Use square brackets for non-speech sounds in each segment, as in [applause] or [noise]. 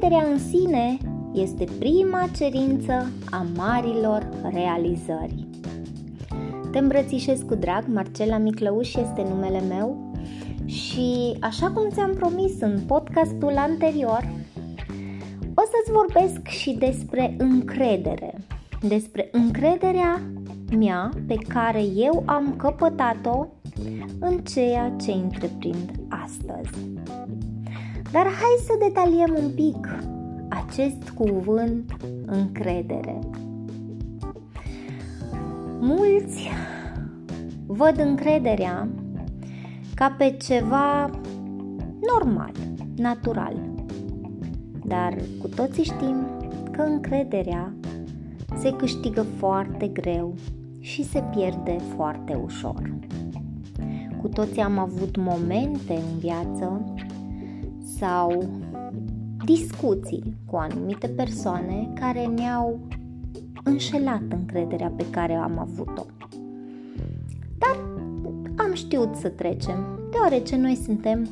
încrederea în sine este prima cerință a marilor realizări. Te îmbrățișez cu drag, Marcela Miclăuș este numele meu și așa cum ți-am promis în podcastul anterior, o să-ți vorbesc și despre încredere, despre încrederea mea pe care eu am căpătat-o în ceea ce întreprind astăzi. Dar hai să detaliem un pic acest cuvânt încredere. Mulți văd încrederea ca pe ceva normal, natural. Dar cu toții știm că încrederea se câștigă foarte greu și se pierde foarte ușor. Cu toții am avut momente în viață sau discuții cu anumite persoane care ne-au înșelat încrederea pe care am avut-o. Dar am știut să trecem, deoarece noi suntem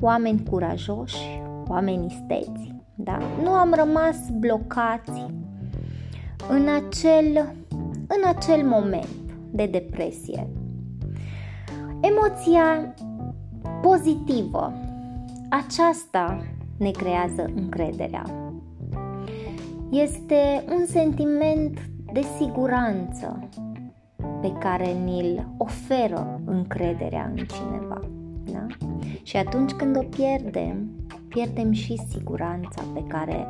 oameni curajoși, oameni isteți, da? Nu am rămas blocați în acel, în acel moment de depresie. Emoția pozitivă, aceasta ne creează încrederea. Este un sentiment de siguranță pe care ni-l oferă încrederea în cineva. Da? Și atunci când o pierdem, pierdem și siguranța pe care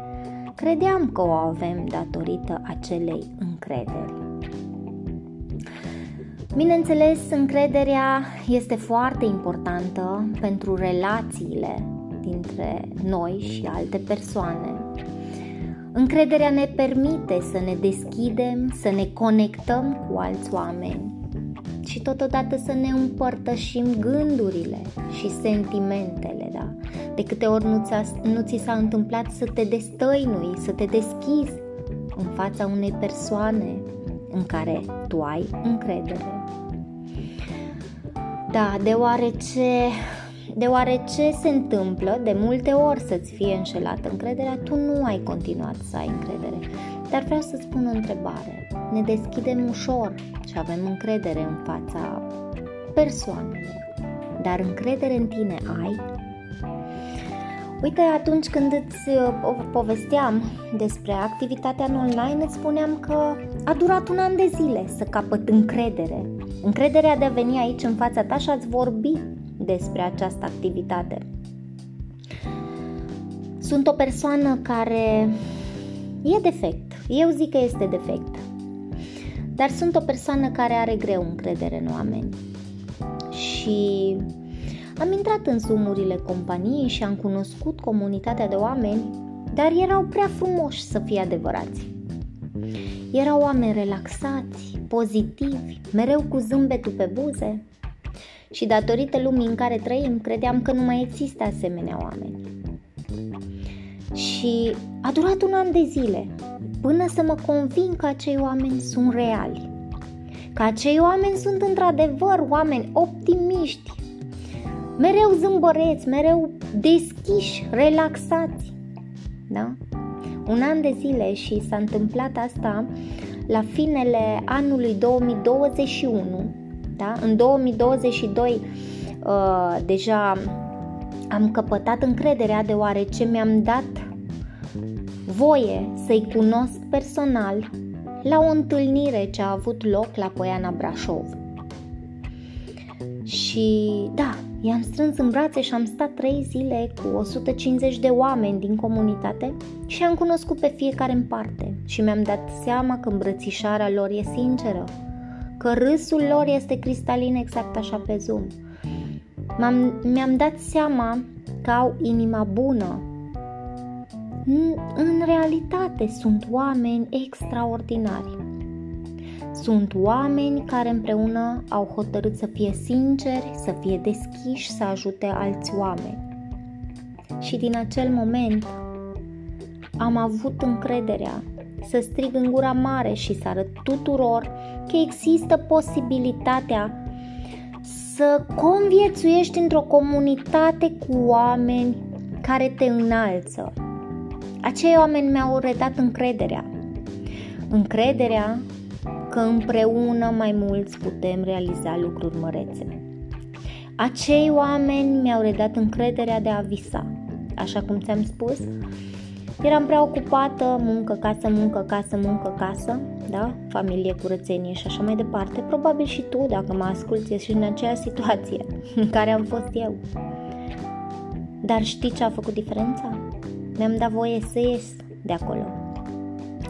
credeam că o avem datorită acelei încrederi. Bineînțeles, încrederea este foarte importantă pentru relațiile dintre noi și alte persoane. Încrederea ne permite să ne deschidem, să ne conectăm cu alți oameni și totodată să ne împărtășim gândurile și sentimentele, da? De câte ori nu, ți nu ți s-a întâmplat să te destăinui, să te deschizi în fața unei persoane în care tu ai încredere. Da, deoarece deoarece se întâmplă de multe ori să-ți fie înșelată încrederea, tu nu ai continuat să ai încredere. Dar vreau să spun o întrebare. Ne deschidem ușor și avem încredere în fața persoanelor. Dar încredere în tine ai? Uite, atunci când îți uh, povesteam despre activitatea în online, îți spuneam că a durat un an de zile să capăt încredere. Încrederea de a veni aici în fața ta și a-ți vorbi despre această activitate. Sunt o persoană care e defect. Eu zic că este defect. Dar sunt o persoană care are greu încredere în oameni. Și am intrat în zumurile companiei și am cunoscut comunitatea de oameni, dar erau prea frumoși să fie adevărați. Erau oameni relaxați, pozitivi, mereu cu zâmbetul pe buze, și datorită lumii în care trăim, credeam că nu mai există asemenea oameni. Și a durat un an de zile până să mă convin că acei oameni sunt reali. Că acei oameni sunt într-adevăr oameni optimiști, mereu zâmbăreți, mereu deschiși, relaxați. Da? Un an de zile și s-a întâmplat asta la finele anului 2021 da? În 2022 uh, deja am căpătat încrederea deoarece mi-am dat voie să-i cunosc personal la o întâlnire ce a avut loc la Poiana Brașov. Și da, i-am strâns în brațe și am stat trei zile cu 150 de oameni din comunitate și am cunoscut pe fiecare în parte și mi-am dat seama că îmbrățișarea lor e sinceră, că râsul lor este cristalin exact așa pe Zoom. M-am, mi-am dat seama că au inima bună. În realitate sunt oameni extraordinari. Sunt oameni care împreună au hotărât să fie sinceri, să fie deschiși, să ajute alți oameni. Și din acel moment am avut încrederea să strig în gura mare și să arăt tuturor că există posibilitatea să conviețuiești într-o comunitate cu oameni care te înalță. Acei oameni mi-au redat încrederea. Încrederea că împreună mai mulți putem realiza lucruri mărețe. Acei oameni mi-au redat încrederea de a visa. Așa cum ți-am spus, eram prea ocupată, muncă, casă, muncă, casă, muncă, casă, da? Familie, curățenie și așa mai departe. Probabil și tu, dacă mă asculti, ești în aceeași situație în care am fost eu. Dar știi ce a făcut diferența? Mi-am dat voie să ies de acolo.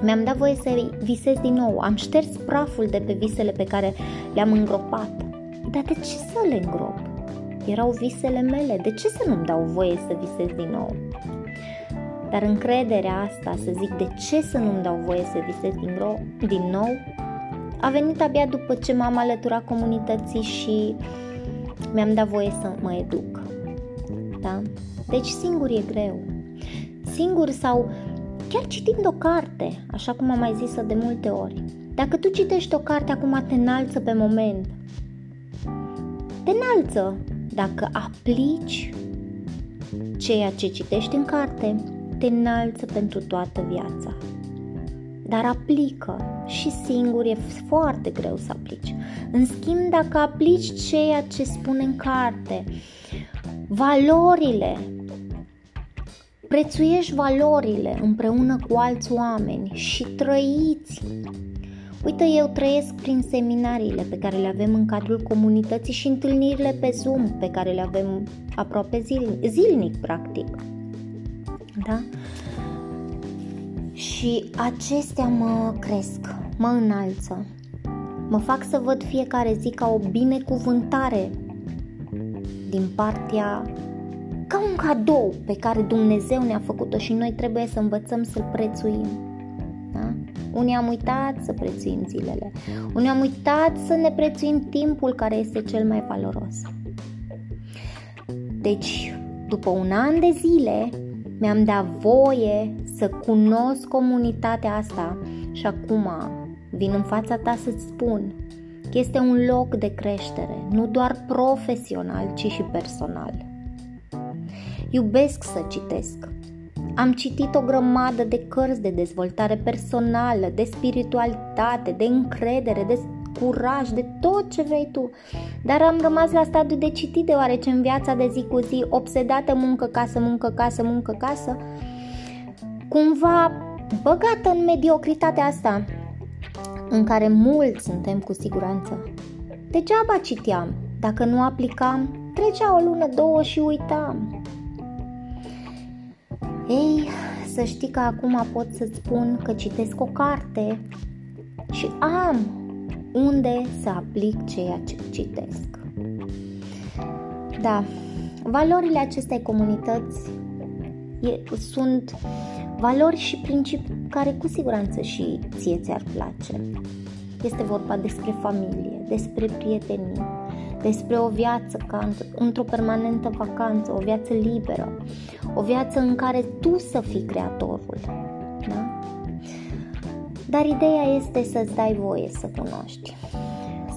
Mi-am dat voie să visez din nou. Am șters praful de pe visele pe care le-am îngropat. Dar de ce să le îngrop? Erau visele mele. De ce să nu-mi dau voie să visez din nou? Dar încrederea asta, să zic de ce să nu-mi dau voie să visez din, ro- din nou, a venit abia după ce m-am alăturat comunității și mi-am dat voie să mă educ. Da? Deci singur e greu. Singur sau chiar citind o carte, așa cum am mai zis-o de multe ori. Dacă tu citești o carte, acum te înalță pe moment. Te înalță dacă aplici ceea ce citești în carte, te înalță pentru toată viața. Dar aplică și singur e foarte greu să aplici. În schimb, dacă aplici ceea ce spune în carte, valorile, prețuiești valorile împreună cu alți oameni și trăiți. Uite, eu trăiesc prin seminariile pe care le avem în cadrul comunității și întâlnirile pe Zoom pe care le avem aproape zilnic, zilnic practic da? Și acestea mă cresc, mă înalță, mă fac să văd fiecare zi ca o binecuvântare din partea ca un cadou pe care Dumnezeu ne-a făcut-o și noi trebuie să învățăm să-l prețuim. Da? Unii am uitat să prețuim zilele, unii am uitat să ne prețuim timpul care este cel mai valoros. Deci, după un an de zile, mi-am dat voie să cunosc comunitatea asta și acum vin în fața ta să-ți spun că este un loc de creștere, nu doar profesional, ci și personal. Iubesc să citesc. Am citit o grămadă de cărți de dezvoltare personală, de spiritualitate, de încredere, de curaj, de tot ce vrei tu. Dar am rămas la stadiu de citit deoarece în viața de zi cu zi, obsedată muncă, casă, muncă, casă, muncă, casă, cumva băgată în mediocritatea asta în care mulți suntem cu siguranță. Degeaba citeam, dacă nu aplicam, trecea o lună, două și uitam. Ei, să știi că acum pot să-ți spun că citesc o carte și am unde să aplic ceea ce citesc. Da, valorile acestei comunități e, sunt valori și principii care cu siguranță și ție ți-ar place. Este vorba despre familie, despre prietenie, despre o viață ca într-o permanentă vacanță, o viață liberă, o viață în care tu să fii creatorul. Da? Dar ideea este să-ți dai voie să cunoști,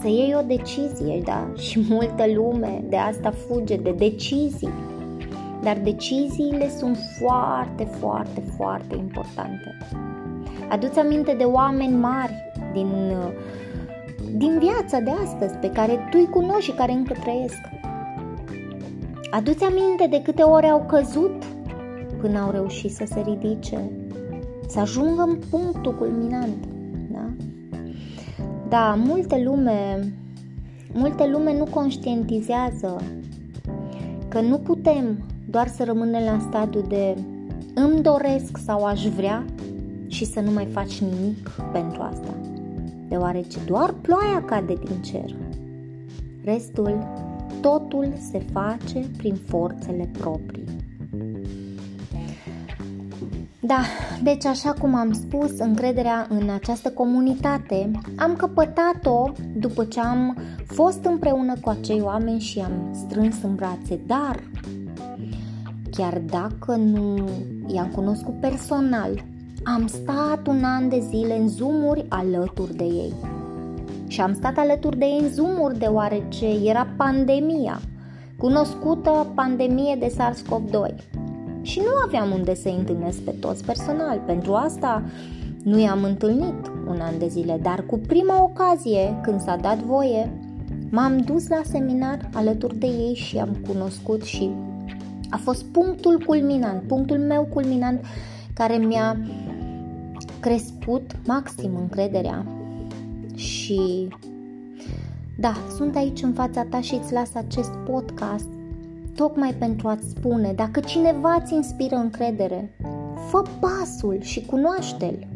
să iei o decizie, da? [laughs] Și multă lume de asta fuge, de decizii. Dar deciziile sunt foarte, foarte, foarte importante. Aduți aminte de oameni mari din, din viața de astăzi pe care tu îi cunoști și care încă trăiesc. Aduți aminte de câte ori au căzut până au reușit să se ridice, să ajungă în punctul culminant. Da? Da, multe lume, multe lume nu conștientizează că nu putem doar să rămânem la stadiu de îmi doresc sau aș vrea și să nu mai faci nimic pentru asta, deoarece doar ploaia cade din cer. Restul, totul se face prin forțele proprii. Da, deci așa cum am spus, încrederea în această comunitate am căpătat-o după ce am fost împreună cu acei oameni și am strâns în brațe, dar chiar dacă nu i-am cunoscut personal, am stat un an de zile în zoomuri alături de ei. Și am stat alături de ei în zoomuri deoarece era pandemia, cunoscută pandemie de SARS-CoV-2 și nu aveam unde să-i întâlnesc pe toți personal. Pentru asta nu i-am întâlnit un an de zile, dar cu prima ocazie, când s-a dat voie, m-am dus la seminar alături de ei și am cunoscut și a fost punctul culminant, punctul meu culminant care mi-a crescut maxim încrederea și da, sunt aici în fața ta și îți las acest podcast tocmai pentru a-ți spune dacă cineva îți inspiră încredere, fă pasul și cunoaște-l.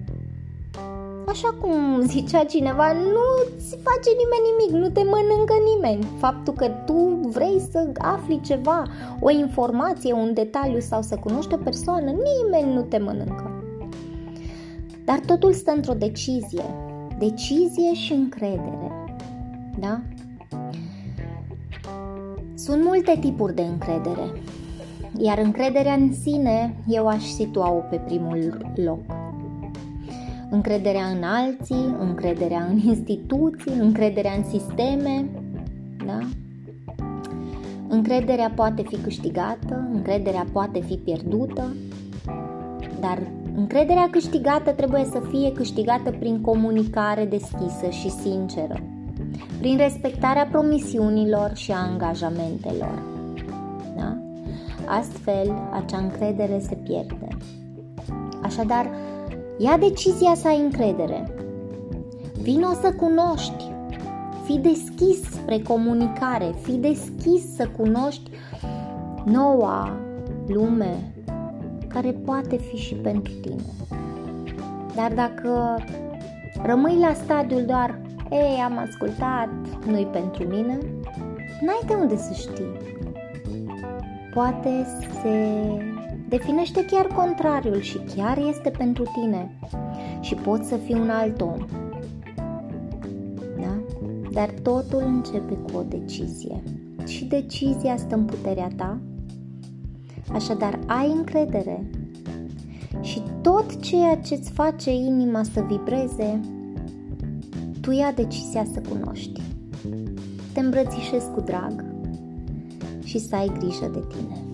Așa cum zicea cineva, nu ți face nimeni nimic, nu te mănâncă nimeni. Faptul că tu vrei să afli ceva, o informație, un detaliu sau să cunoști o persoană, nimeni nu te mănâncă. Dar totul stă într-o decizie. Decizie și încredere. Da? Sunt multe tipuri de încredere, iar încrederea în sine eu aș situa-o pe primul loc. Încrederea în alții, încrederea în instituții, încrederea în sisteme, da? Încrederea poate fi câștigată, încrederea poate fi pierdută, dar încrederea câștigată trebuie să fie câștigată prin comunicare deschisă și sinceră prin respectarea promisiunilor și a angajamentelor. Da? Astfel, acea încredere se pierde. Așadar, ia decizia să ai încredere. Vino să cunoști. Fii deschis spre comunicare, fii deschis să cunoști noua lume care poate fi și pentru tine. Dar dacă rămâi la stadiul doar ei, am ascultat, nu-i pentru mine, n-ai de unde să știi. Poate se definește chiar contrariul și chiar este pentru tine și poți să fii un alt om. Da? Dar totul începe cu o decizie și decizia stă în puterea ta. Așadar, ai încredere și tot ceea ce îți face inima să vibreze tu ia decizia să cunoști. Te îmbrățișez cu drag și să ai grijă de tine.